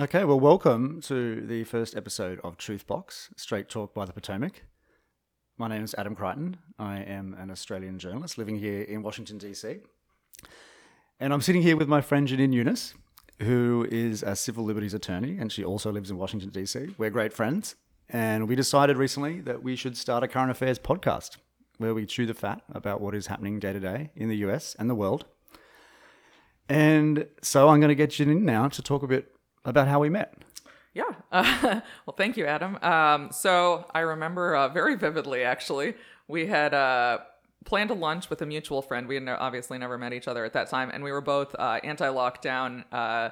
Okay, well, welcome to the first episode of Truth Box, Straight Talk by the Potomac. My name is Adam Creighton. I am an Australian journalist living here in Washington, D.C. And I'm sitting here with my friend Jenin Younes, who is a civil liberties attorney, and she also lives in Washington, D.C. We're great friends. And we decided recently that we should start a current affairs podcast where we chew the fat about what is happening day to day in the US and the world. And so I'm going to get in now to talk a bit about how we met. Yeah. Uh, well, thank you, Adam. Um, so I remember uh, very vividly, actually, we had uh, planned a lunch with a mutual friend. We had obviously never met each other at that time, and we were both uh, anti lockdown uh,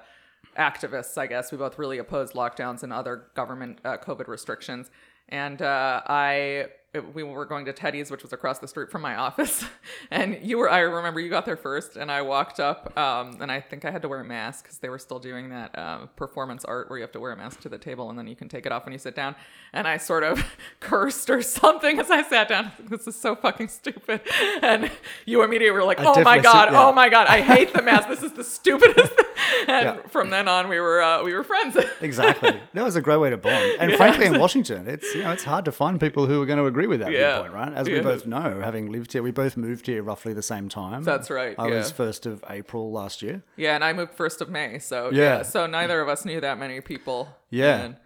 activists, I guess. We both really opposed lockdowns and other government uh, COVID restrictions. And uh, I we were going to Teddy's, which was across the street from my office, and you were. I remember you got there first, and I walked up, um, and I think I had to wear a mask because they were still doing that uh, performance art where you have to wear a mask to the table and then you can take it off when you sit down. And I sort of cursed or something as I sat down. This is so fucking stupid. And you immediately were like, "Oh my god, see- yeah. oh my god, I hate the mask. This is the stupidest." And Yeah. from then on, we were uh, we were friends. Exactly. that was a great way to bond. And frankly, in Washington, it's you know it's hard to find people who are going to agree with that Yeah. viewpoint, right? As we Yeah. both know, having lived here, we both moved here roughly the same time. That's right, I was first of April last year. Yeah, and I moved first of May, so Yeah. yeah. so neither of us knew that many people. Yeah. And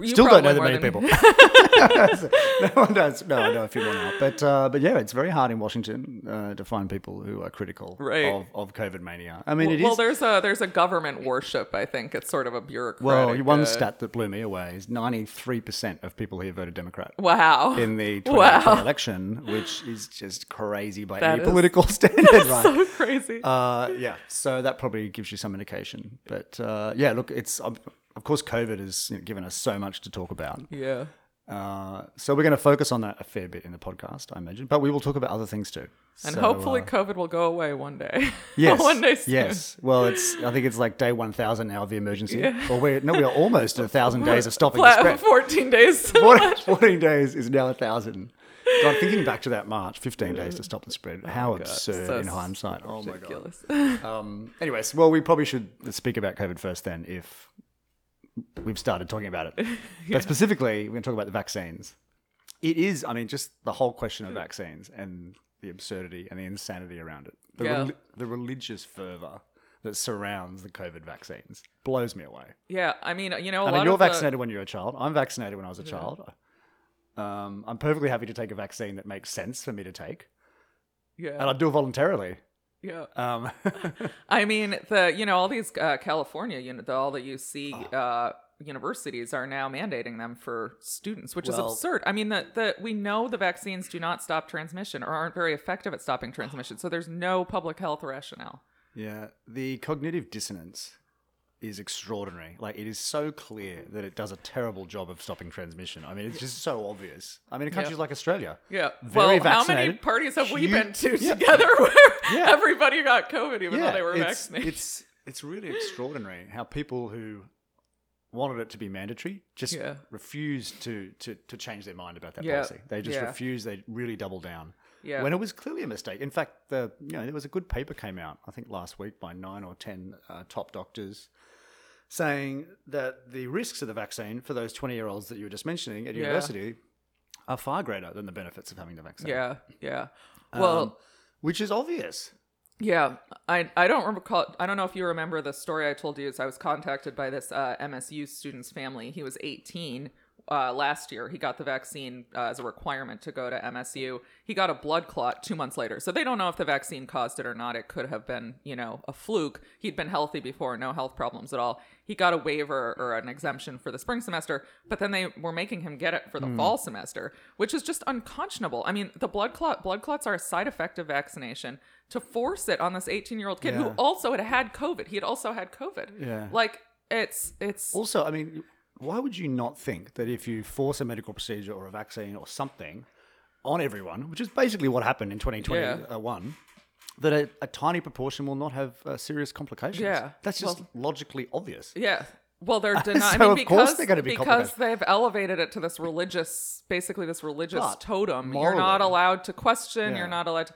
you Still don't know that many people. no one does. No, I know a few more now. But uh, but yeah, it's very hard in Washington uh, to find people who are critical Right. of, of COVID mania. I mean, well, it is. well, there's a there's a government worship. I think it's sort of a bureaucratic. well, one uh, stat that blew me away is 93% of people here voted Democrat. Wow. in the 2018 Wow. election, which is just crazy by That any is- political standard, right? so crazy. uh, yeah, so that probably gives you some indication. But uh, yeah, look, it's um, of course COVID has you know, given us so much to talk about. yeah. Uh, so we're going to focus on that a fair bit in the podcast, I imagine. But we will talk about other things too. And So, hopefully uh, COVID will go away one day. yes, one day soon. yes. Well, it's I think it's like day one thousand now of the emergency, Yeah. or we're no, we are almost at a thousand days of stopping the spread. 14 days. 14, 14 days is now a thousand. God, thinking back to that March, 15 days to stop the spread. How absurd so in hindsight. Oh my God. Um, anyways, well, we probably should speak about COVID first then if we've started talking about it. But specifically, we're going to talk about the vaccines. It is, I mean, just the whole question of vaccines and the absurdity and the insanity around it. The, Yeah. reli- the religious fervor that surrounds the COVID vaccines blows me away. Yeah, I mean, you know, I mean, you're of the- vaccinated when you're a child. I'm vaccinated when I was a child. Um, I'm perfectly happy to take a vaccine that makes sense for me to take, Yeah. and I'd do it voluntarily. Yeah. Um, I mean, the you know all these uh, California, you know, the, all the UC Ah. uh, universities are now mandating them for students, which Well- is absurd. I mean, the the we know the vaccines do not stop transmission or aren't very effective at stopping transmission, so there's no public health rationale. yeah, the cognitive dissonance is extraordinary. Like, it is so clear that it does a terrible job of stopping transmission. I mean, it's just so obvious. I mean, in countries like Australia, Yeah. Very well, how many parties have we been to yeah. together where Yeah. everybody got COVID even though they were it's, vaccinated? It's it's really extraordinary how people who wanted it to be mandatory just Yeah. refused to, to to change their mind about that Yeah. policy. They just Yeah. refused. They really doubled down. Yeah. When it was clearly a mistake. In fact, the you know there was a good paper came out I think last week by nine or ten uh, top doctors saying that the risks of the vaccine for those twenty year olds that you were just mentioning at Yeah. university are far greater than the benefits of having the vaccine. yeah, yeah. Well, Um, which is obvious. Yeah, I I don't recall. I don't know if you remember the story I told you. Is I was contacted by this uh, MSU student's family. He was 18 uh, last year. He got the vaccine uh, as a requirement to go to MSU. He got a blood clot two months later. So they don't know if the vaccine caused it or not. It could have been, you know, a fluke. He'd been healthy before, no health problems at all. He got a waiver or an exemption for the spring semester, but then they were making him get it for the fall semester, which is just unconscionable. I mean, the blood clot blood clots are a side effect of vaccination. To force it on this 18 year old kid who also had had COVID, he had also had COVID. Yeah. like it's it's Also, I mean, why would you not think that if you force a medical procedure or a vaccine or something on everyone, which is basically what happened in 2021, that a, a tiny proportion will not have uh, serious complications? Yeah, That's just well- logically obvious. Yeah. Well, they're denying. So I mean, of because, course they're going to be because they've elevated it to this religious, basically this religious But totem. You're not allowed to question. Yeah. You're not allowed. To,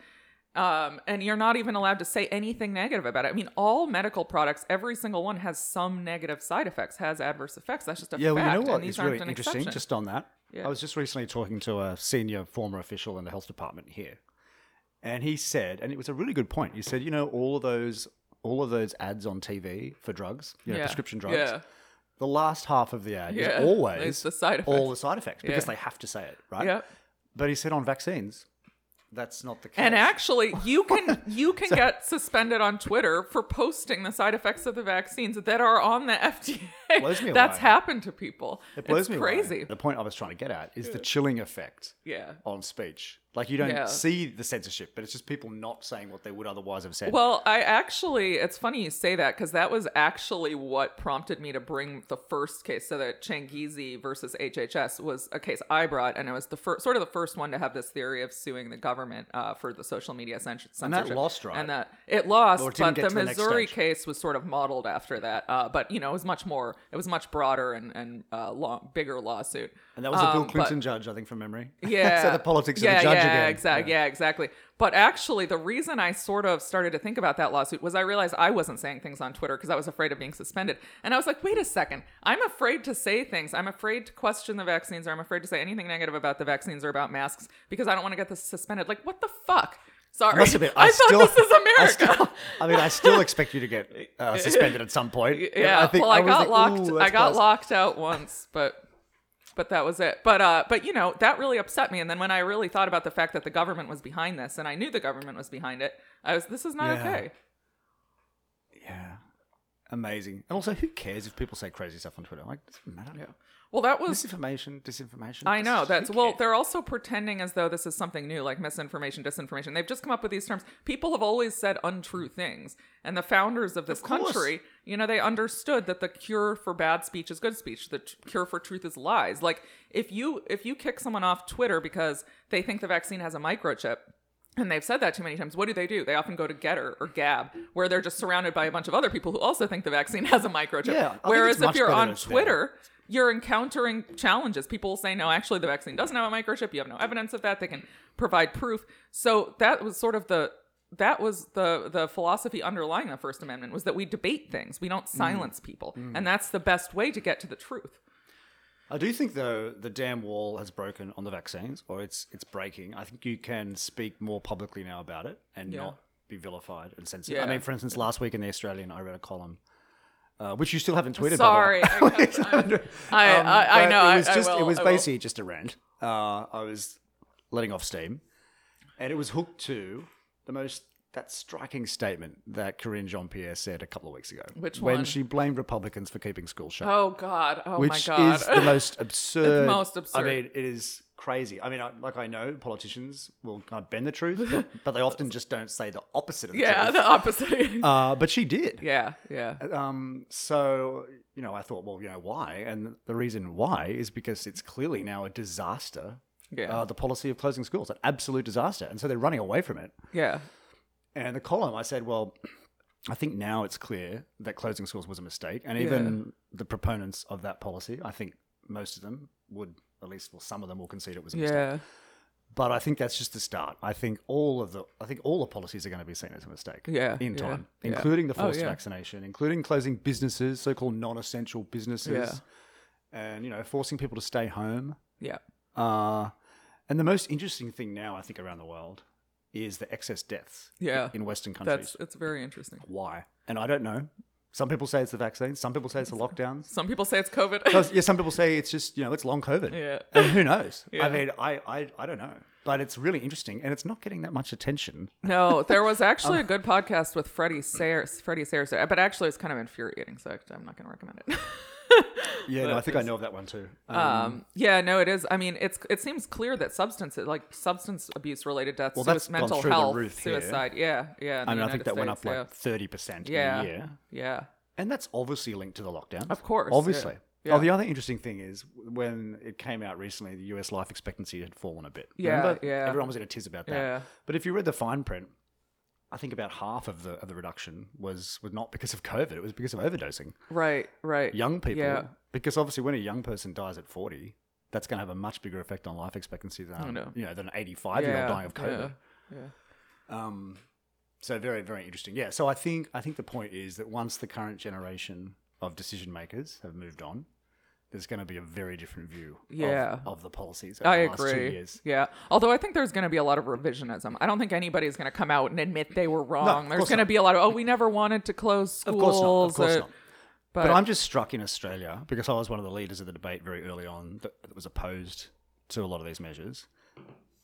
Um, and you're not even allowed to say anything negative about it. I mean, all medical products, every single one has some negative side effects, has adverse effects. That's just a Yeah, fact. well, you know what these really interesting? exception. Just on that, Yeah. I was just recently talking to a senior former official in the health department here, and he said, and it was a really good point. He said, you know, all of those, all of those ads on TV for drugs, you know, Yeah. prescription drugs. Yeah. The last half of the ad Yeah. is always the side all the side effects because Yeah. they have to say it, right? Yep. But he said on vaccines, that's not the case. And actually, you can you can get suspended on Twitter for posting the side effects of the vaccines that are on the FDA. Blows me That's away. happened to people. it blows it's me away. crazy. The point I was trying to get at is the chilling effect Yeah. on speech. Like you don't Yeah. see the censorship, but it's just people not saying what they would otherwise have said. Well, I actually, it's funny you say that because that was actually what prompted me to bring the first case. So that Changizi versus HHS was a case I brought, and it was the first, sort of the first one to have this theory of suing the government uh, for the social media cens- And that censorship. lost, right? And that it lost, it but the the Missouri case was sort of modeled after that. Uh, but you know, it was much more, it was much broader and and uh, long, bigger lawsuit. and that was a Bill Um, but- Clinton judge, I think, from memory. Yeah. so the politics yeah, of the judge yeah, again. Exactly. Yeah. exactly. But actually, the reason I sort of started to think about that lawsuit was I realized I wasn't saying things on Twitter because I was afraid of being suspended. And I was like, wait a second. I'm afraid to say things. I'm afraid to question the vaccines or I'm afraid to say anything negative about the vaccines or about masks because I don't want to get this suspended. Like, what the fuck? Sorry. Must have been. I, I, thought still, this is I, still, I mean, I still expect you to get uh, suspended at some point. yeah. I think well, I, got like, locked. I got close." locked out once, but but that was it. But uh, but you know that really upset me. And then when I really thought about the fact that the government was behind this, and I knew the government was behind it, I was this is not Yeah. okay. Amazing. And also, who cares if people say crazy stuff on Twitter? Like, doesn't matter. Yeah. Well, that was Misinformation, disinformation. I know that's well. They're also pretending as though this is something new, like misinformation, disinformation. They've just come up with these terms. People have always said untrue things, and the founders of this Of country, you know, they understood that the cure for bad speech is good speech. The t- cure for truth is lies. Like if you if you kick someone off Twitter because they think the vaccine has a microchip. And they've said that too many times. What do they do? They often go to Gettr or Gab, where they're just surrounded by a bunch of other people who also think the vaccine has a microchip. Yeah, Whereas if you're on that it's there. Twitter, you're encountering challenges. People will say, no, actually, the vaccine doesn't have a microchip. You have no evidence of that. They can provide proof. So that was sort of the that was the the philosophy underlying the First Amendment was that we debate things. We don't Mm. silence people, and that's the best way to get to the truth. I do think though the dam wall has broken on the vaccines, or it's it's breaking. I think you can speak more publicly now about it and Yeah. not be vilified and censored. Yeah. I mean, for instance, last week in the Australian, I read a column, uh, which you still haven't tweeted. Sorry, by the way. I, I, Um, I, I but know. It was I, just. will, it was I will. basically just a rant. Uh, I was letting off steam, and it was hooked to the most that striking statement that Karine Jean Pierre said a couple of weeks ago. Which when she blamed Republicans for keeping schools shut. Oh God! Oh my God! Which is the most absurd. most absurd. I mean, it is crazy. I mean, I, like I know politicians will kind of bend the truth, but, but they often just don't say the opposite of the yeah, truth. the opposite. Uh, but she did. yeah, yeah, Um, so you know, I thought, well, you know, why? And the reason why is because it's clearly now a disaster. Yeah. Uh, the policy of closing schools, an absolute disaster, and so they're running away from it. yeah. And the column, I said, well, I think now it's clear that closing schools was a mistake, and even the proponents of that policy, I think most of them would, at least, well, some of them will concede it was a mistake. Yeah. But I think that's just the start. I think all of the, I think all the policies are going to be seen as a mistake. Yeah, in time, yeah. including the Oh, forced yeah. vaccination, including closing businesses, so-called non-essential businesses, Yeah. and you know, forcing people to stay home. Yeah. Uh, and the most interesting thing now, I think, around the world, is the excess deaths. Yeah. in Western countries. That's it's very interesting. Why? And I don't know. Some people say it's the vaccine. Some people say it's the lockdowns. Some people say it's COVID. So, yeah, some people say it's just you know it's long COVID. Yeah. And who knows? Yeah. I mean, I, I I don't know, but it's really interesting, and it's not getting that much attention. No, there was actually Oh. a good podcast with Freddie Sayers. Freddie Sayers, but actually it's kind of infuriating, so I'm not going to recommend it. Yeah, no, I think I know of that one too. Um, um, yeah, no, it is. I mean, it's it seems clear that substance like substance abuse related deaths, Well, that's mental health, roof here. suicide. Yeah, yeah. I mean, I think that went up States, like thirty percent yeah, in a year, yeah, and that's obviously linked to the lockdown. Of course, yeah. obviously. Yeah. Oh, the other interesting thing is when it came out recently, the U.S. life expectancy had fallen a bit. Yeah, Remember? yeah. Everyone was in a tiz about that. Yeah. But if you read the fine print, I think about half of the of the reduction was was not because of COVID; it was because of overdosing. right, right. Young people, Yeah. because obviously when a young person dies at forty, that's going to have a much bigger effect on life expectancy than know. you know than an eighty five year old dying of COVID. Yeah, yeah. Um, so very, very interesting. Yeah. So I think I think the point is that once the current generation of decision makers have moved on, there's going to be a very different view of- Yeah. of, the policies over I the last two agree. years. Yeah. Although I think there's going to be a lot of revisionism. I don't think anybody's going to come out and admit they were wrong. No, there's going to be a lot of, oh, we never wanted to close schools. Of course not. Of course uh, not. But, But I'm just struck in Australia because I was one of the leaders of the debate very early on that, that was opposed to a lot of these measures.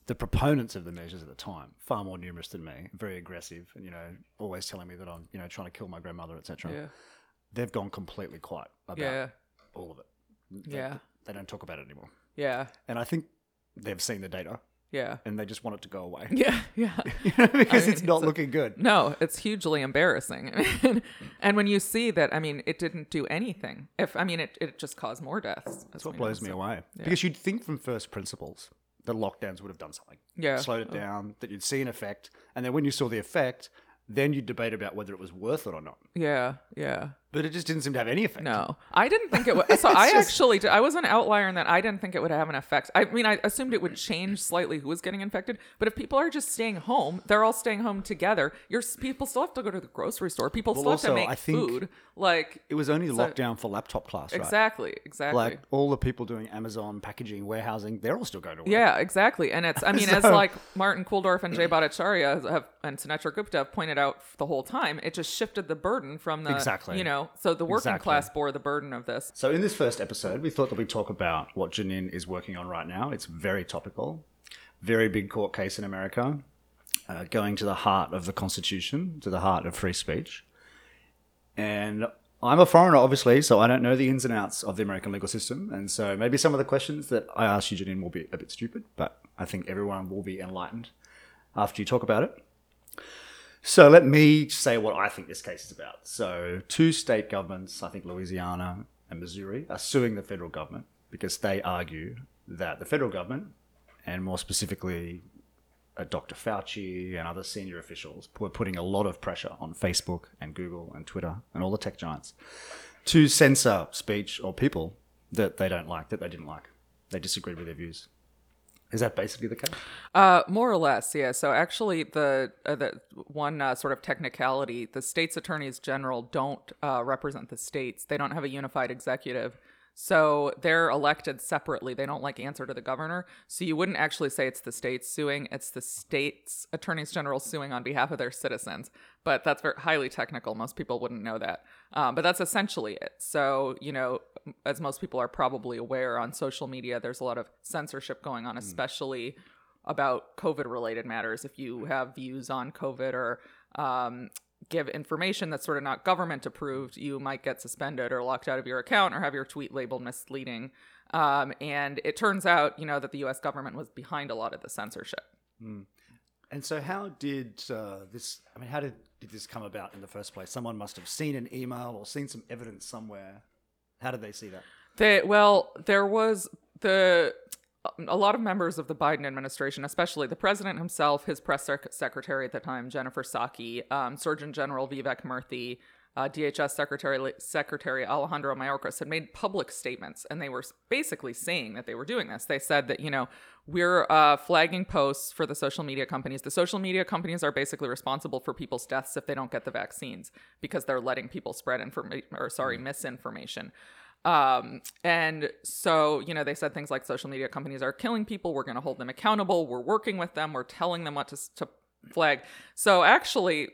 The proponents of the measures at the time, far more numerous than me, very aggressive, and you know, always telling me that I'm, you know, trying to kill my grandmother, etc. yeah. They've gone completely quiet about Yeah. all of it. They, Yeah. they don't talk about it anymore, Yeah. and I think they've seen the data Yeah. and they just want it to go away Yeah. Yeah. because mean, it's not it's a- looking good. No, it's hugely embarrassing. and when you see that, I mean, it didn't do anything. If I mean, it, it just caused more deaths. That's what blows me away. Because you'd think from first principles that lockdowns would have done something. Yeah. Slowed it oh. down, that you'd see an effect. And then when you saw the effect, then you'd debate about whether it was worth it or not. Yeah, yeah. But it just didn't seem to have any effect. No, I didn't think it would. So I just- actually, I was an outlier in that I didn't think it would have an effect. I mean, I assumed it would change slightly who was getting infected. But if people are just staying home, they're all staying home together. Your people still have to go to the grocery store. People Well, still have to make food. Like It was only lockdown for laptop class, right? exactly, exactly. Like all the people doing Amazon, packaging, warehousing, they're all still going to work. Yeah, exactly. And it's, I mean, as like Martin Kulldorff and Jay Bhattacharya have, and Sunetra Gupta have pointed out the whole time, it just shifted the burden from the, Exactly. you know, so the working Exactly. class bore the burden of this. So in this first episode, we thought that we'd talk about what Jenin is working on right now. It's very topical, very big court case in America, uh, going to the heart of the Constitution, to the heart of free speech. And I'm a foreigner, obviously, so I don't know the ins and outs of the American legal system. And so maybe some of the questions that I ask you, Jenin, will be a bit stupid, but I think everyone will be enlightened after you talk about it. So let me say what I think this case is about. So, two state governments, I think Louisiana and Missouri, are suing the federal government because they argue that the federal government, and more specifically uh, Dr. Fauci and other senior officials, were putting a lot of pressure on Facebook and Google and Twitter and all the tech giants to censor speech or people that they don't like, that they didn't like. They disagreed with their views. Is that basically the case? Uh, more or less, yeah. So actually, the uh, the one uh, sort of technicality: the states' attorneys general don't uh, represent the states. They don't have a unified executive, so they're elected separately. They don't like answer to the governor. So you wouldn't actually say it's the states suing; it's the states' attorneys general suing on behalf of their citizens. But that's very highly technical. Most people wouldn't know that. Um, but that's essentially it. So you know, as most people are probably aware, on social media, there's a lot of censorship going on, especially about COVID related matters. If you have views on COVID or um, give information that's sort of not government approved, you might get suspended or locked out of your account or have your tweet labeled misleading. Um, and it turns out, you know, that the US government was behind a lot of the censorship. And so, how did uh, this? I mean, how did, did this come about in the first place? Someone must have seen an email or seen some evidence somewhere. How did they see that? They, well, there was the a lot of members of the Biden administration, especially the president himself, his press sec- secretary at the time, Jennifer Psaki, um, Surgeon General Vivek Murthy, uh, DHS Secretary Secretary Alejandro Mayorkas had made public statements, and they were basically saying that they were doing this. They said that you know we're uh, flagging posts for the social media companies. The social media companies are basically responsible for people's deaths if they don't get the vaccines because they're letting people spread information or sorry misinformation. Um, and so, you know, they said things like social media companies are killing people. We're going to hold them accountable. We're working with them. We're telling them what to, to flag. So actually,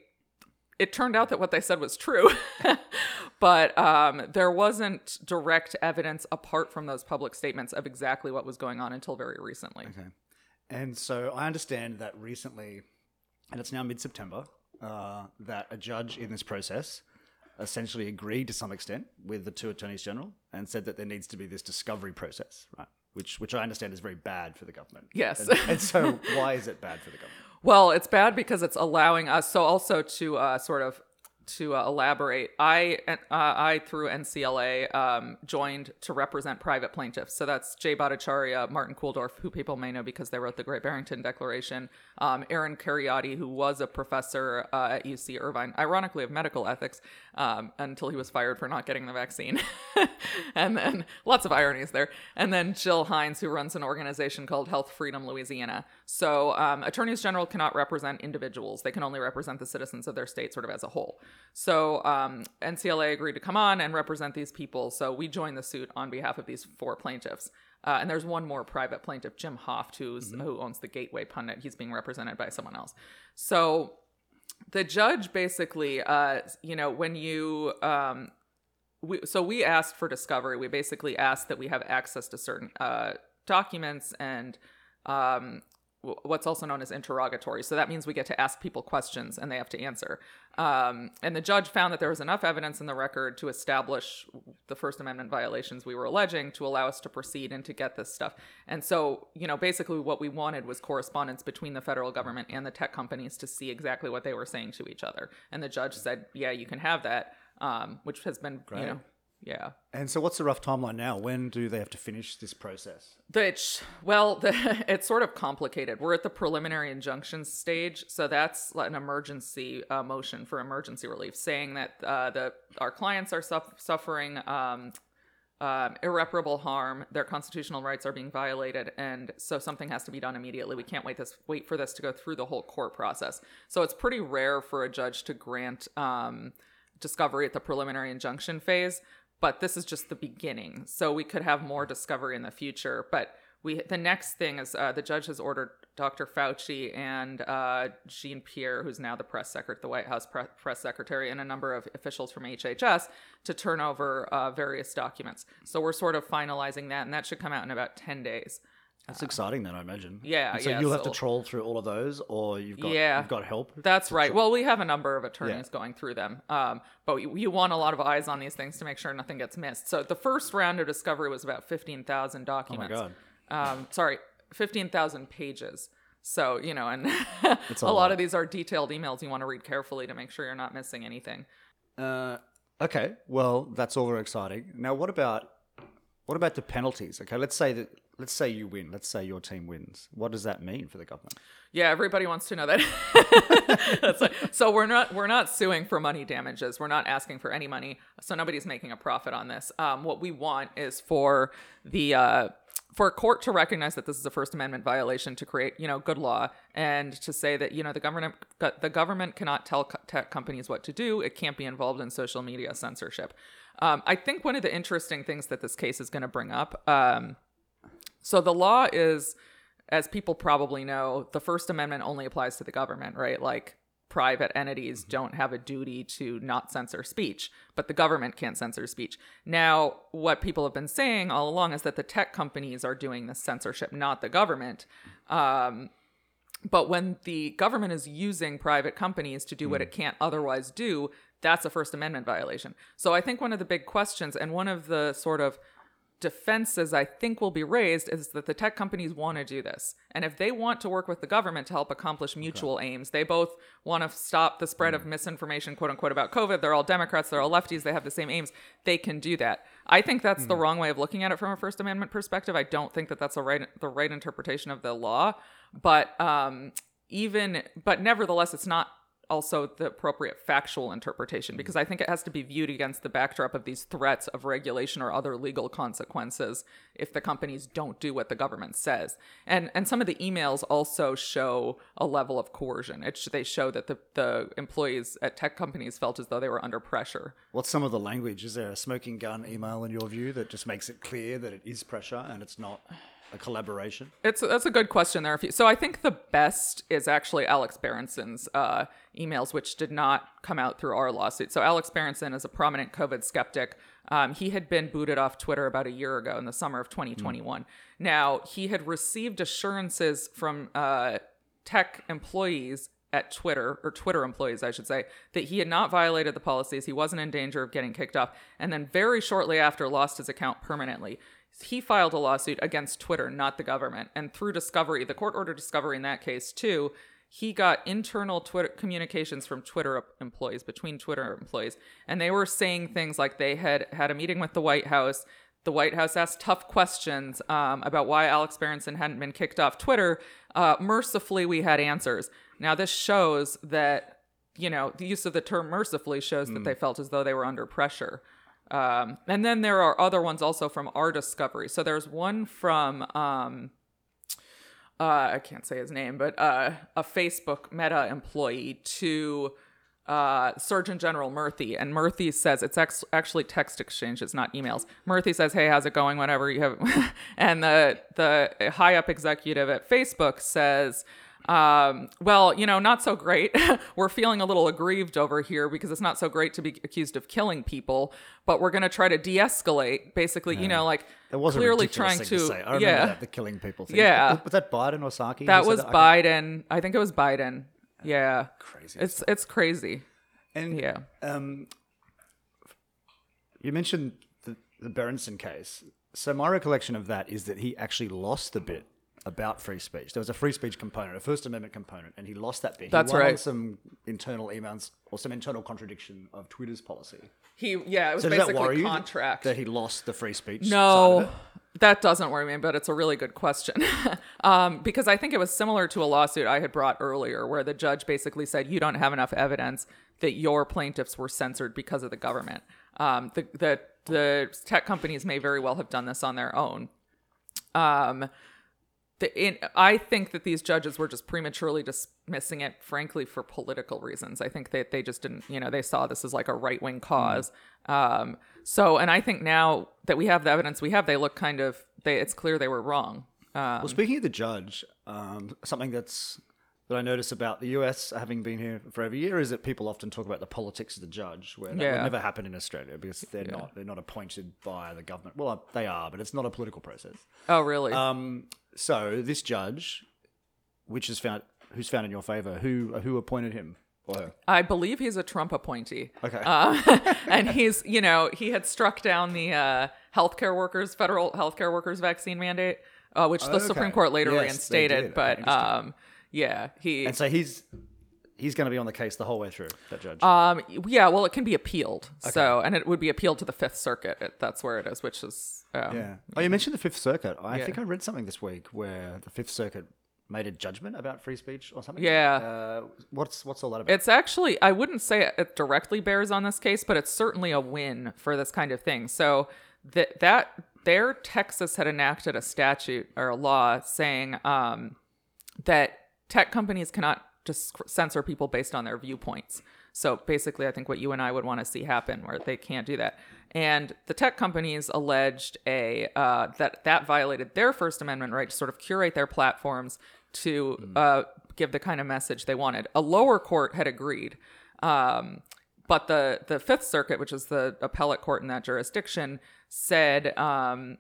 it turned out that what they said was true, but um, there wasn't direct evidence apart from those public statements of exactly what was going on until very recently. Okay. And so, I understand that recently, and it's now mid September, uh, that a judge in this process essentially agreed to some extent with the two attorneys general and said that there needs to be this discovery process, right? Which, which I understand is very bad for the government. Yes. And, and so, why is it bad for the government? Well, it's bad because it's allowing us so also to uh, sort of to uh, elaborate, I uh, I through NCLA um, joined to represent private plaintiffs. So that's Jay Bhattacharya, Martin Kulldorff, who people may know because they wrote the Great Barrington Declaration, um, Aaron Kheriaty, who was a professor uh, at UC Irvine, ironically of medical ethics, um, until he was fired for not getting the vaccine, and then lots of ironies there. And then Jill Hines, who runs an organization called Health Freedom Louisiana. So um, attorneys general cannot represent individuals; they can only represent the citizens of their state, sort of as a whole. So um, NCLA agreed to come on and represent these people. So we joined the suit on behalf of these four plaintiffs. Uh, and there's one more private plaintiff, Jim Hoft, who's who owns the Gateway Pundit. He's being represented by someone else. So the judge basically, uh, you know, when you um, we, so we asked for discovery. We basically asked that we have access to certain uh, documents and um, what's also known as interrogatory. So that means we get to ask people questions and they have to answer. Um, and the judge found that there was enough evidence in the record to establish the First Amendment violations we were alleging to allow us to proceed and to get this stuff. And so, you know, basically what we wanted was correspondence between the federal government and the tech companies to see exactly what they were saying to each other. And the judge said, yeah, you can have that, um, which has been, Great. you know, yeah. And so, what's the rough timeline now? When do they have to finish this process? Which, well, the, it's sort of complicated. We're at the preliminary injunction stage, so that's an emergency uh, motion for emergency relief, saying that uh, the our clients are suff- suffering um, um, irreparable harm, their constitutional rights are being violated, and so something has to be done immediately. We can't wait this wait for this to go through the whole court process. So it's pretty rare for a judge to grant um, discovery at the preliminary injunction phase but this is just the beginning. So we could have more discovery in the future. But we the next thing is uh, the judge has ordered Dr. Fauci and uh, Jean Pierre, who's now the press secretary, the White House pre- press secretary, and a number of officials from HHS to turn over uh, various documents. So we're sort of finalizing that, and that should come out in about ten days. That's exciting, then I imagine. yeah, And so yeah, you'll have to troll through all of those, or you've got Yeah. you've got help. That's right. Well, we have a number of attorneys going through them, um, but you, you want a lot of eyes on these things to make sure nothing gets missed. So the first round of discovery was about fifteen thousand Oh my documents. god. um, sorry, 15,000 pages. So, you know, and a, a lot lot. of these are detailed emails you want to read carefully to make sure you're not missing anything. Uh, okay, well, that's all very exciting. Now, what about what about the penalties? Okay, let's say that let's say you win. Let's say your team wins. What does that mean for the government? Yeah, everybody wants to know that. Like- so we're not we're not suing for money damages. We're not asking for any money. So nobody's making a profit on this. Um, what we want is for the uh, for a court to recognize that this is a First Amendment violation to create you know good law and to say that you know the government the government cannot tell tech companies what to do. It can't be involved in social media censorship. Um, I think one of the interesting things that this case is going to bring up. Um, so the law is, as people probably know, the First Amendment only applies to the government, right? Like private entities don't have a duty to not censor speech, but the government can't censor speech. Now, what people have been saying all along is that the tech companies are doing the censorship, not the government. Um, but when the government is using private companies to do what it can't otherwise do, that's a First Amendment violation. So I think one of the big questions and one of the sort of defenses I think will be raised is that the tech companies want to do this. And if they want to work with the government to help accomplish mutual aims, they both want to stop the spread of misinformation, quote unquote, about COVID. They're all Democrats, they're all lefties, they have the same aims. They can do that. I think that's the wrong way of looking at it from a First Amendment perspective. I don't think that that's a right, the right interpretation of the law. But um, even, but nevertheless, it's not also the appropriate factual interpretation because I think it has to be viewed against the backdrop of these threats of regulation or other legal consequences if the companies don't do what the government says. And and some of the emails also show a level of coercion. It they show that the the employees at tech companies felt as though they were under pressure. What's some of the language? Is there a smoking gun email in your view that just makes it clear that it is pressure and it's not a collaboration? It's that's a good question there. If you, so I think the best is actually Alex Berenson's uh, emails, which did not come out through our lawsuit. So Alex Berenson is a prominent COVID skeptic. Um, he had been booted off Twitter about a year ago in the summer of 2021. Now he had received assurances from uh, tech employees at Twitter, or Twitter employees, I should say, that he had not violated the policies. He wasn't in danger of getting kicked off. And then very shortly after, lost his account permanently. He filed a lawsuit against Twitter, not the government. And through discovery, the court ordered discovery in that case too. he got internal Twitter communications from Twitter employees between Twitter employees, and they were saying things like they had had a meeting with the White House. The White House asked tough questions um, about why Alex Berenson hadn't been kicked off Twitter. Uh, mercifully, we had answers. Now, this shows that you know the use of the term mercifully shows that they felt as though they were under pressure. Um, and then there are other ones also from our discovery. So there's one from um, uh, I can't say his name, but uh, a Facebook Meta employee to uh, Surgeon General Murthy, and Murthy says it's ex- actually text exchange, it's not emails. Murthy says, "Hey, how's it going?" Whenever you have, and the the high up executive at Facebook says. Um, well, you know, not so great. we're feeling a little aggrieved over here because it's not so great to be accused of killing people, but we're going to try to de-escalate. Basically, you know, like That was clearly trying to, to, say. I remember yeah, that, the killing people thing. Yeah. Was, that Biden or Psaki? that was Okay. Biden. I think it was Biden. Yeah, Crazy. it's it's crazy. And Yeah. um, you mentioned the, the Berenson case. So my recollection of that is that he actually lost the bit about free speech. There was a free speech component, a First Amendment component, and he lost that bit. That's he won on right. some internal emails or some internal contradiction of Twitter's policy. He yeah, it was So basically you that- contract. that he lost the free speech? No, that doesn't worry me, but it's a really good question. um, because I think it was similar to a lawsuit I had brought earlier where the judge basically said, you don't have enough evidence that your plaintiffs were censored because of the government. Um, the, the, the tech companies may very well have done this on their own. Um, the, in, I think that these judges were just prematurely dismissing it, frankly, for political reasons. I think that they just didn't, you know, they saw this as like a right wing cause. Um, so, and I think now that we have the evidence we have, they look kind of, they, it's clear they were wrong. Um, Well, speaking of the judge, um, something that's that I notice about the US having been here for over a year is that people often talk about the politics of the judge, where that Yeah. would never happen in Australia because they're not they're not appointed by the government. Well, they are, but it's not a political process. oh, really? Um, so this judge, which is found who's found in your favor, who who appointed him or her? I believe he's a Trump appointee. Okay. Uh, and he's, you know, he had struck down the uh, healthcare workers, federal healthcare workers vaccine mandate, uh, which the Okay. Supreme Court later Yes, reinstated. But um, yeah, he. and so he's he's going to be on the case the whole way through. That judge. Um, yeah, well, it can be appealed. Okay. So, and it would be appealed to the Fifth Circuit. It, that's where it is, which is um, Yeah. Oh, you mentioned the Fifth Circuit. I Yeah. think I read something this week where the Fifth Circuit made a judgment about free speech or something. Yeah. Uh, what's what's all that about? It's actually, I wouldn't say it directly bears on this case, but it's certainly a win for this kind of thing. So that that there, Texas had enacted a statute or a law saying um, that tech companies cannot just censor people based on their viewpoints. So basically, I think what you and I would want to see happen, where they can't do that. And the tech companies alleged a uh, that that violated their First Amendment right to sort of curate their platforms to uh, give the kind of message they wanted. A lower court had agreed, um, but the the Fifth Circuit, which is the appellate court in that jurisdiction, said um,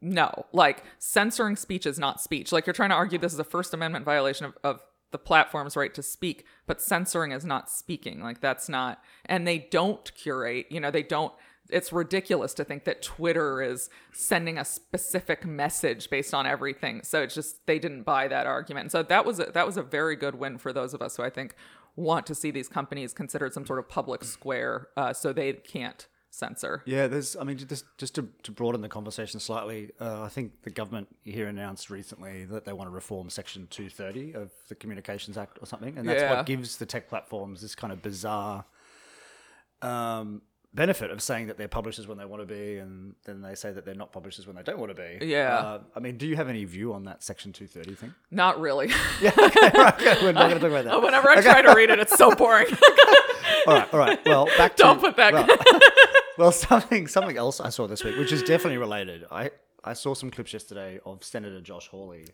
no, like censoring speech is not speech. Like you're trying to argue this is a First Amendment violation of, of the platform's right to speak, but censoring is not speaking. Like that's not, and they don't curate, you know, they don't. It's ridiculous to think that Twitter is sending a specific message based on everything. So it's just they didn't buy that argument. So that was a, that was a very good win for those of us who I think want to see these companies considered some sort of public square, uh, so they can't censor. Yeah, there's. I mean, just just to, to broaden the conversation slightly, uh, I think the government here announced recently that they want to reform Section 230 of the Communications Act or something, and that's Yeah. what gives the tech platforms this kind of bizarre um, benefit of saying that they're publishers when they want to be, and then they say that they're not publishers when they don't want to be. Yeah. Uh, I mean, do you have any view on that Section 230 thing? Not really. Yeah. okay, we're not going to talk about that. Whenever I try to read it, it's so boring. All right, all right. Well, back to Don't put that- Well, well, something something else I saw this week, which is definitely related. I I saw some clips yesterday of Senator Josh Hawley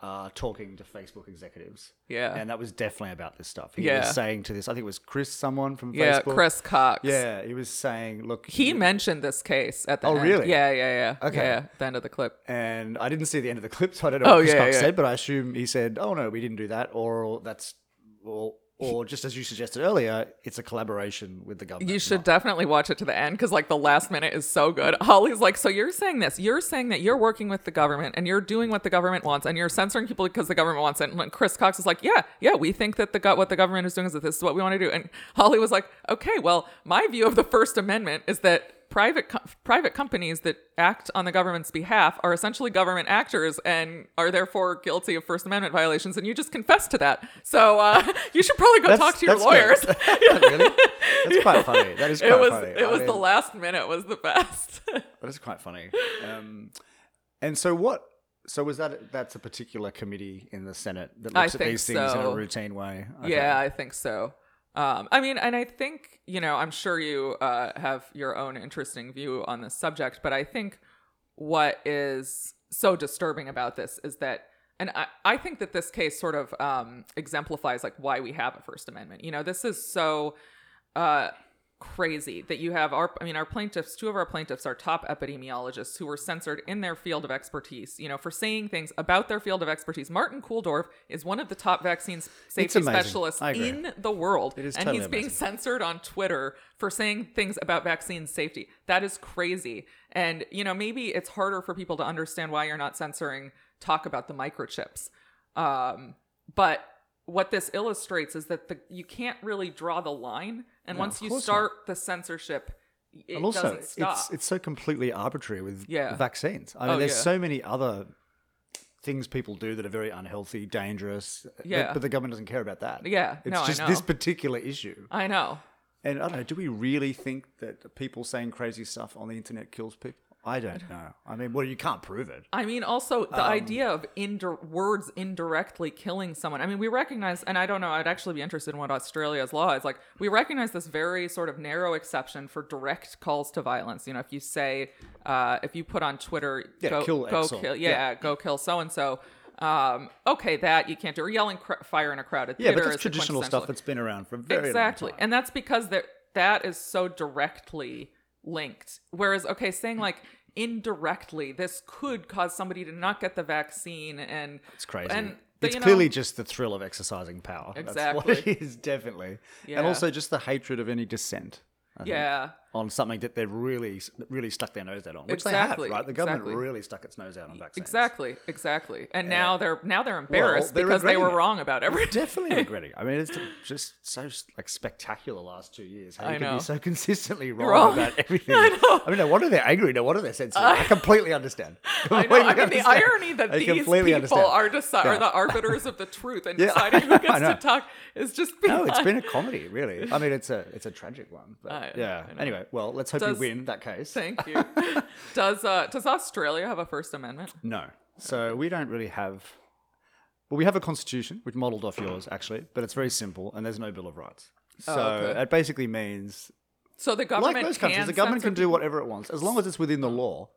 uh, talking to Facebook executives. Yeah. and that was definitely about this stuff. He Yeah. was saying to this, I think it was Chris, someone from yeah, Facebook. Yeah, Chris Cox. Yeah, he was saying, look, He mentioned this case at the Oh, end. really? Yeah, yeah, yeah. Okay. Yeah, the end of the clip. and I didn't see the end of the clip, so I don't know Oh, what Chris yeah, Cox said, but I assume he said, "Oh no, we didn't do that," or that's well, or just as you suggested earlier, it's a collaboration with the government. You should definitely watch it to the end because, like, the last minute is so good. Hawley's like, So you're saying this? You're saying that you're working with the government and you're doing what the government wants and you're censoring people because the government wants it. And Chris Cox is like, Yeah, yeah, we think that the go- what the government is doing is that this is what we want to do. And Holly was like, Okay, well, my view of the First Amendment is that private co- private companies that act on the government's behalf are essentially government actors and are therefore guilty of First Amendment violations. And you just confessed to that. So uh, you should probably go That's- talk to your lawyers. really? That's quite funny. That is quite it was funny. it I was the last minute was the best. That is quite funny. Um, and so what? So was that that's a particular committee in the Senate that I looks at these things in a routine way? Okay. Yeah, I think so. Um, I mean, and I think you know, I'm sure you uh, have your own interesting view on this subject, but I think what is so disturbing about this is that. And I, I think that this case sort of um, exemplifies like why we have a First Amendment. You know, this is so uh, crazy that you have our i mean our plaintiffs two of our plaintiffs are top epidemiologists who were censored in their field of expertise you know for saying things about their field of expertise. Martin Kulldorff is one of the top vaccine safety specialists in the world It is and totally he's being amazing. censored on twitter for saying things about vaccine safety. That is crazy. And you know maybe it's harder for people to understand why you're not censoring talk about the microchips. Um, but what this illustrates is that the you can't really draw the line and No, once you start the censorship it and also, doesn't stop it's it's so completely arbitrary with Yeah. vaccines. I oh, mean, Oh, there's yeah. so many other things people do that are very unhealthy, dangerous. but- Yeah. but, the government doesn't care about that. Yeah, it's no, I just this particular issue. i know And I don't know. Do we really think that people saying crazy stuff on the internet kills people? I don't know. I mean, well, you can't prove it. I mean, also Um, the idea of words indirectly killing someone. I mean, we recognize, and I don't know, I'd actually be interested in what Australia's law is. Like, we recognize this very sort of narrow exception for direct calls to violence. You know, if you say, uh, if you put on Twitter, Yeah, go, kill go kill, yeah, yeah. go kill so and so. Um, okay, that you can't do. Or yelling cr- fire in a crowded Yeah, theater but is that's traditional stuff that's been around for a very exactly long time. and that's because that that is so directly linked whereas okay saying like indirectly this could cause somebody to not get the vaccine and It's crazy. and but, it's you know, clearly just the thrill of exercising power. That's what Exactly. it is, definitely. Yeah. And also just the hatred of any dissent. I think, yeah on something that they've really, really stuck their nose out on, which Exactly, they have, right? The government exactly. really stuck its nose out on vaccines. exactly exactly and now they're now they're embarrassed they're because they were it. wrong about everything Definitely regretting. I mean, it's just so like spectacular last two years. How I you can know. be so consistently wrong, Wrong. about everything. I know. I mean, no wonder they're angry. No wonder they're sensitive. I completely understand. I know. I mean, the irony that I these people understand. are deci- are the arbiters of the truth and Yeah, deciding who gets to talk is just No, it's been a comedy, really. I mean, it's a it's a tragic one. But yeah. Anyway, well, let's hope Does- you win that case. Thank you. does uh does Australia have a First Amendment? No. So we don't really have. Well, we have a constitution, which modelled off yours, actually, but it's very simple, and there's no Bill of Rights. So Oh, okay. it basically means, So the government like most countries, the government can do whatever it wants as long as it's within the law.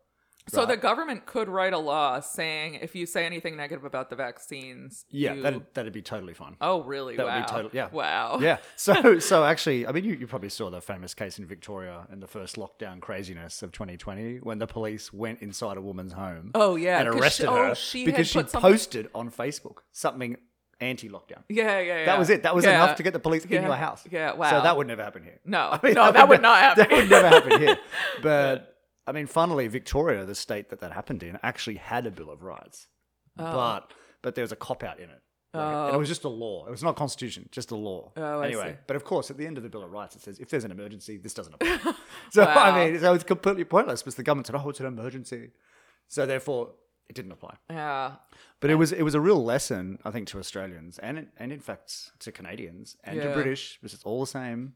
So the government could write a law saying if you say anything negative about the vaccines, Yeah, you... that'd, that'd be totally fine. oh really? that would wow. be total- yeah. Wow. Yeah. So, so actually, I mean, you, you probably saw the famous case in Victoria in the first lockdown craziness of 2020 when the police went inside a woman's home. Oh, yeah, and arrested oh, she- oh, her she because she something- posted on Facebook something anti-lockdown. Yeah, yeah, yeah. That was it. That was Yeah. enough to get the police in Yeah. your house. Yeah, wow. So that would never happen here. No, I mean, no, that would not happen. That would never happen here. But I mean, funnily, Victoria, the state that that happened in, actually had a Bill of Rights, but but there was a cop out in it. Like, And it was just a law. It was not a constitution, just a law. Oh, anyway, but of course, at the end of the Bill of Rights, it says if there's an emergency, this doesn't apply. so I mean, so it's completely pointless because the government said, "Oh, it's an emergency," so therefore it didn't apply. Yeah. But it was it was a real lesson, I think, to Australians and and in fact to Canadians and to British, because it's all the same,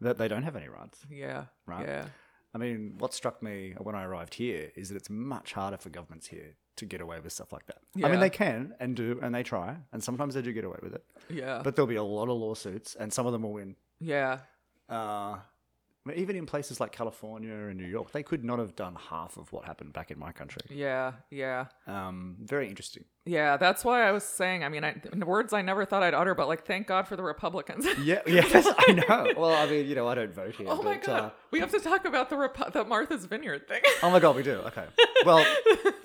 that they don't have any rights. Yeah. Right. Yeah. I mean, what struck me when I arrived here is that it's much harder for governments here to get away with stuff like that. I mean, they can and do, and they try, and sometimes they do get away with it. Yeah. But there'll be a lot of lawsuits, and some of them will win. yeah. Uh, I mean, even in places like California and New York, they could not have done half of what happened back in my country. Yeah. Yeah. Um, very interesting. Yeah. That's why I was saying. I mean, I, in words I never thought I'd utter, but like, thank God for the Republicans. Yeah, yes, I know. Well, I mean, you know, I don't vote here. oh my God. uh, we have to talk about the the Martha's Vineyard thing. oh my god, we do. Okay. Well,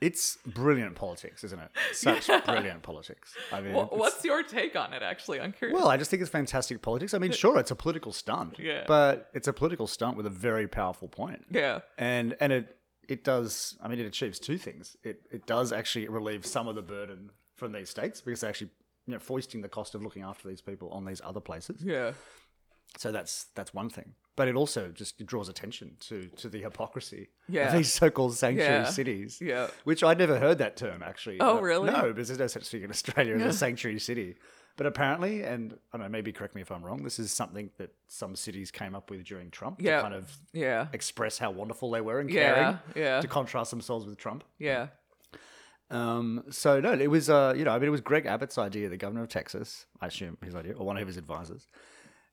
It's brilliant politics, isn't it? Such brilliant politics. I mean, it's- What's your take on it? Actually, I'm curious. well, I just think it's fantastic politics. I mean, sure, it's a political stunt, Yeah. but it's a political stunt with a very powerful point. yeah, and and it it does. I mean, it achieves two things. It it does actually relieve some of the burden from these states because they're actually you know foisting the cost of looking after these people on these other places. yeah, So that's that's one thing. But it also just draws attention to to the hypocrisy Yeah. of these so-called sanctuary Yeah. cities. Yeah. Which I'd never heard that term actually. Oh, Uh, really? No, because there's no such thing in Australia as a sanctuary city. But apparently, and I don't know, maybe correct me if I'm wrong, this is something that some cities came up with during Trump Yeah. to kind of yeah, express how wonderful they were and Yeah, caring yeah. to contrast themselves with Trump. yeah, Um, so no, it was uh, you know, I mean, it was Greg Abbott's idea, the governor of Texas, I assume his idea, or one of his advisors.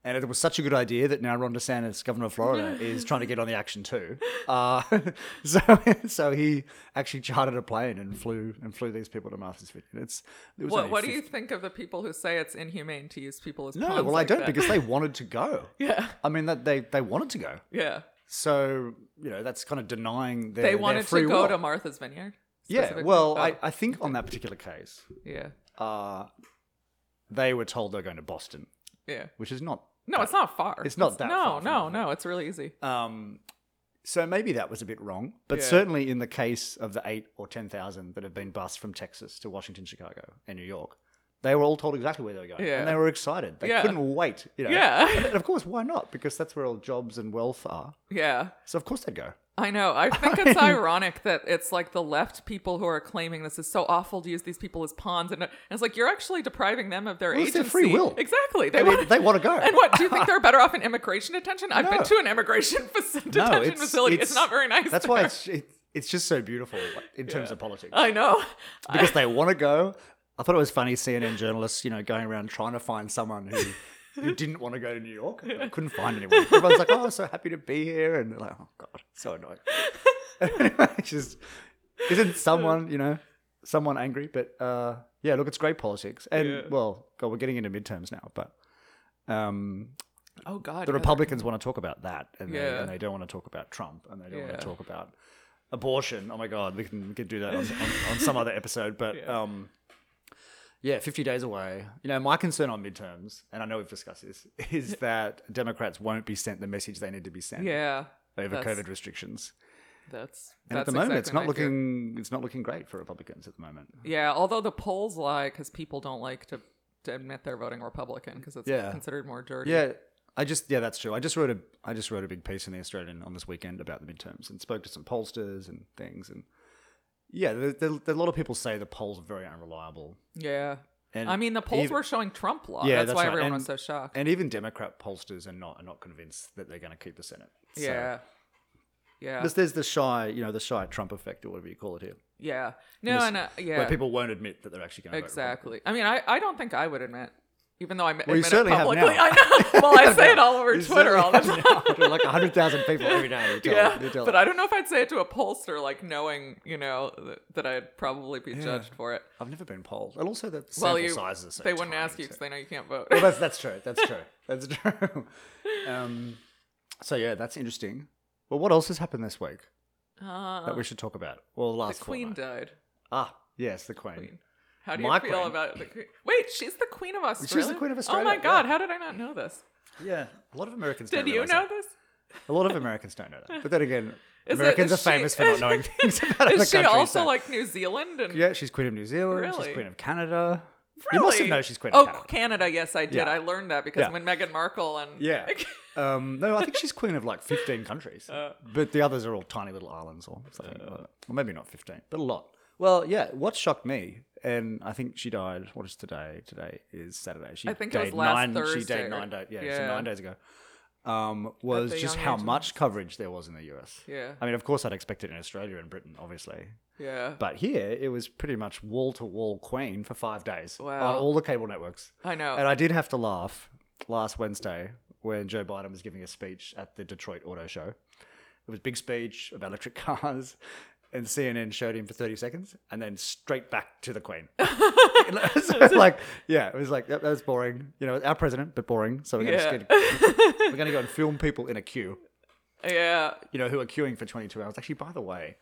And it was such a good idea that now Ron DeSantis, governor of Florida, is trying to get on the action too. Uh, so, so he actually chartered a plane and flew and flew these people to Martha's Vineyard. It's it was What What do you think of the people who say it's inhumane to use people as No, well, like I don't that? because they wanted to go. yeah, I mean, that they they wanted to go. yeah, So you know, that's kind of denying their they their wanted free to go will. to Martha's Vineyard. Yeah, well, Oh, I, I think on that particular case, yeah, uh, they were told they're going to Boston, yeah. which is not. No, it's not far. It's not that No, far from no, the- no. It's really easy. Um, so maybe that was a bit wrong, but Yeah. certainly in the case of the eight or ten thousand that have been bused from Texas to Washington, Chicago, and New York, they were all told exactly where they were going, Yeah. and they were excited. They Yeah. couldn't wait. You know? Yeah. and of course, why not? Because that's where all jobs and wealth are. Yeah. So of course they'd go. I know. I think it's ironic that it's like the left people who are claiming this is so awful to use these people as pawns, and it's like you're actually depriving them of their Well, it's agency. their free will. Exactly. They I mean, want. they want to go. and what do you think they're better off in immigration detention? I've been to an immigration faci- detention facility. It's, not very nice. That's why there. it's it, it's just so beautiful in terms of politics. I know. because they want to go. I thought it was funny CNN journalists, you know, going around trying to find someone who who didn't want to go to New York. Couldn't find anyone. Everyone's like, "Oh, so happy to be here," and they're like, "Oh God, so annoying." anyway, it's just isn't someone, you know, someone angry? But uh, yeah, look, it's great politics, and Yeah. well, God, we're getting into midterms now, but. Um, Oh God. the yeah, Republicans want to talk about that, and, they, Yeah. and they don't want to talk about Trump, and they don't want Yeah. to talk about abortion. Oh my God, we can we can do that on, on, on some other episode. But um, yeah, fifty days away. You know, my concern on midterms, and I know we've discussed this, is that Democrats won't be sent the message they need to be sent Yeah. over COVID restrictions. That's. And that's at the moment, exactly it's not looking it's not looking great for Republicans at the moment. Yeah, although the polls lie because people don't like to, to admit they're voting Republican because it's Yeah. considered more dirty. Yeah, I just yeah, that's true. I just wrote a I just wrote a big piece in the Australian on this weekend about the midterms and spoke to some pollsters and things and yeah, there, there, there- a lot of people say the polls are very unreliable. Yeah. And I mean, the polls even- were showing Trump law. Yeah, that's, that's why right. everyone And- was so shocked. and even Democrat pollsters are not are not convinced that they're going to keep the Senate. So yeah. Yeah. there's, there's the shy, you know, the shy Trump effect or whatever you call it here, yeah. No, This- and uh, yeah. where people won't admit that they're actually going to exactly. I mean, I, I don't think I would admit, even though I well, you admit certainly it have publicly. now. I know. Well, I say it all over Twitter all the time. like hundred thousand people every day. You tell, Yeah, you but I don't know if I'd say it to a pollster, like knowing, you know, that, that I'd probably be judged for it. I've never been polled, and also the Well, sample you, sizes are so they wouldn't ask you so- because they know you can't vote. well, that's that's true. That's true. That's true. Um, so yeah, that's interesting. Well, what else has happened this week Uh, that we should talk about? Well, the last queen fortnight. died. Ah, yes, the queen. How do you feel about the queen? Wait, she's the queen of Australia. She's the queen of Australia. Oh my god, yeah. how did I not know this? Yeah, a lot of Americans. Did you know that. this? A lot of Americans don't know that. But then again, Is Americans is are famous for not knowing things about other Is she also so- like New Zealand and Yeah, she's queen of New Zealand. Really? She's queen of Canada. Really? You must have known she's queen Oh, of Canada. Yes, I did. Yeah. I learned that because Yeah. when Meghan Markle and Yeah. Um, no, I think she's queen of like 15 countries. Uh. but the others are all tiny little islands or something that. Well, maybe not 15, but a lot. Well, yeah, what shocked me, and I think she died, what is today? Today is Saturday. She I think it was died last nine, She died nine days, yeah, so nine days ago. Um, was just how age of- much coverage there was in the US. Yeah. I mean, of course, I'd expect it in Australia and Britain, obviously. yeah, But here, it was pretty much wall to wall Queen for five days Wow. on all the cable networks. I know. And I did have to laugh last Wednesday when Joe Biden was giving a speech at the Detroit Auto Show. It was a big speech about electric cars, and CNN showed him for 30 seconds and then straight back to the Queen. so, like, yeah, it was like, that, that was boring. You know, our president, but boring. So we're going Yeah. to we're going to go and film people in a queue, yeah, you know, who are queuing for 22 hours. Actually, by the way,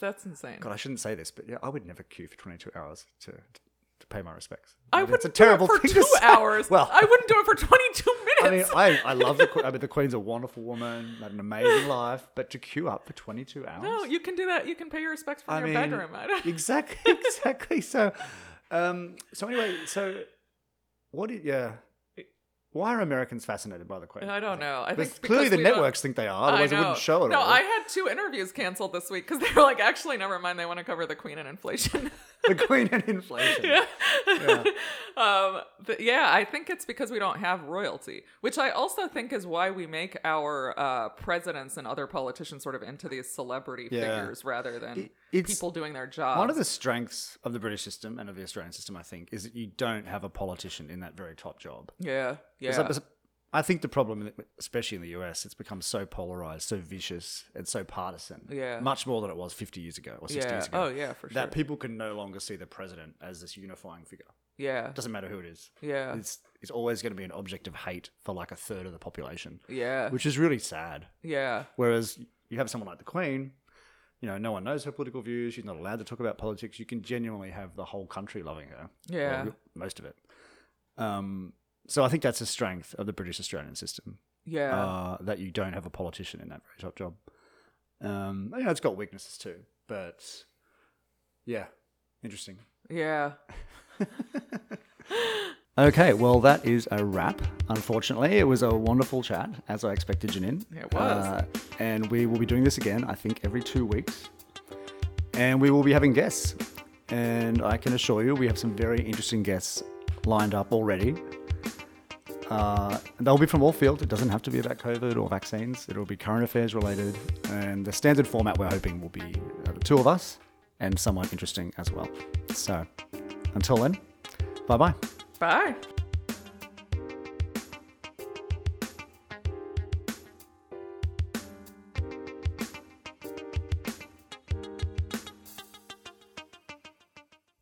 That's insane. God, I shouldn't say this, but yeah, I would never queue for 22 hours to to pay my respects. I wouldn't it's a terrible do it for thing two hours. Well, I wouldn't do it for 22 minutes. I mean. I, I love the Queen. I mean, the Queen's a wonderful woman, had an amazing life, but to queue up for 22 hours. no, you can do that. You can pay your respects from I your mean, bedroom. I don't- exactly, exactly. So, um, so anyway, so what? Did, yeah, why are Americans fascinated by the Queen? I don't know. I Because think clearly the networks think they are. Otherwise, it wouldn't show it. No, all. I had two interviews canceled this week because they were like, actually, never mind. They want to cover the Queen and inflation. The Queen and inflation. yeah. um, but yeah, I think it's because we don't have royalty, which I also think is why we make our uh, presidents and other politicians sort of into these celebrity Yeah. figures rather than It- people doing their job. One of the strengths of the British system and of the Australian system, I think, is that you don't have a politician in that very top job. yeah, yeah, It's like- I think the problem, especially in the US, it's become so polarized, so vicious, and so partisan. Yeah. Much more than it was 50 years ago or 60 yeah. years ago. Oh yeah, for sure. That people can no longer see the president as this unifying figure. yeah, It doesn't matter who it is. yeah, It's, it's always going to be an object of hate for like a third of the population, yeah, which is really sad. yeah, Whereas you have someone like the Queen, you know, no one knows her political views. She's not allowed to talk about politics. You can genuinely have the whole country loving her. Yeah. Most of it. Um, so I think that's a strength of the British Australian system yeah. uh, that you don't have a politician in that very top job. Um, you know, it's got weaknesses too, but yeah, interesting. yeah. Okay, well, that is a wrap. Unfortunately, it was a wonderful chat, as I expected, Jenin. It was. Uh, and we will be doing this again, I think, every two weeks. And we will be having guests. And I can assure you, we have some very interesting guests lined up already. Uh, they'll be from all fields. It doesn't have to be about COVID or vaccines. It'll be current affairs related. And the standard format we're hoping will be uh, the two of us and someone interesting as well. So until then, bye bye. Bye.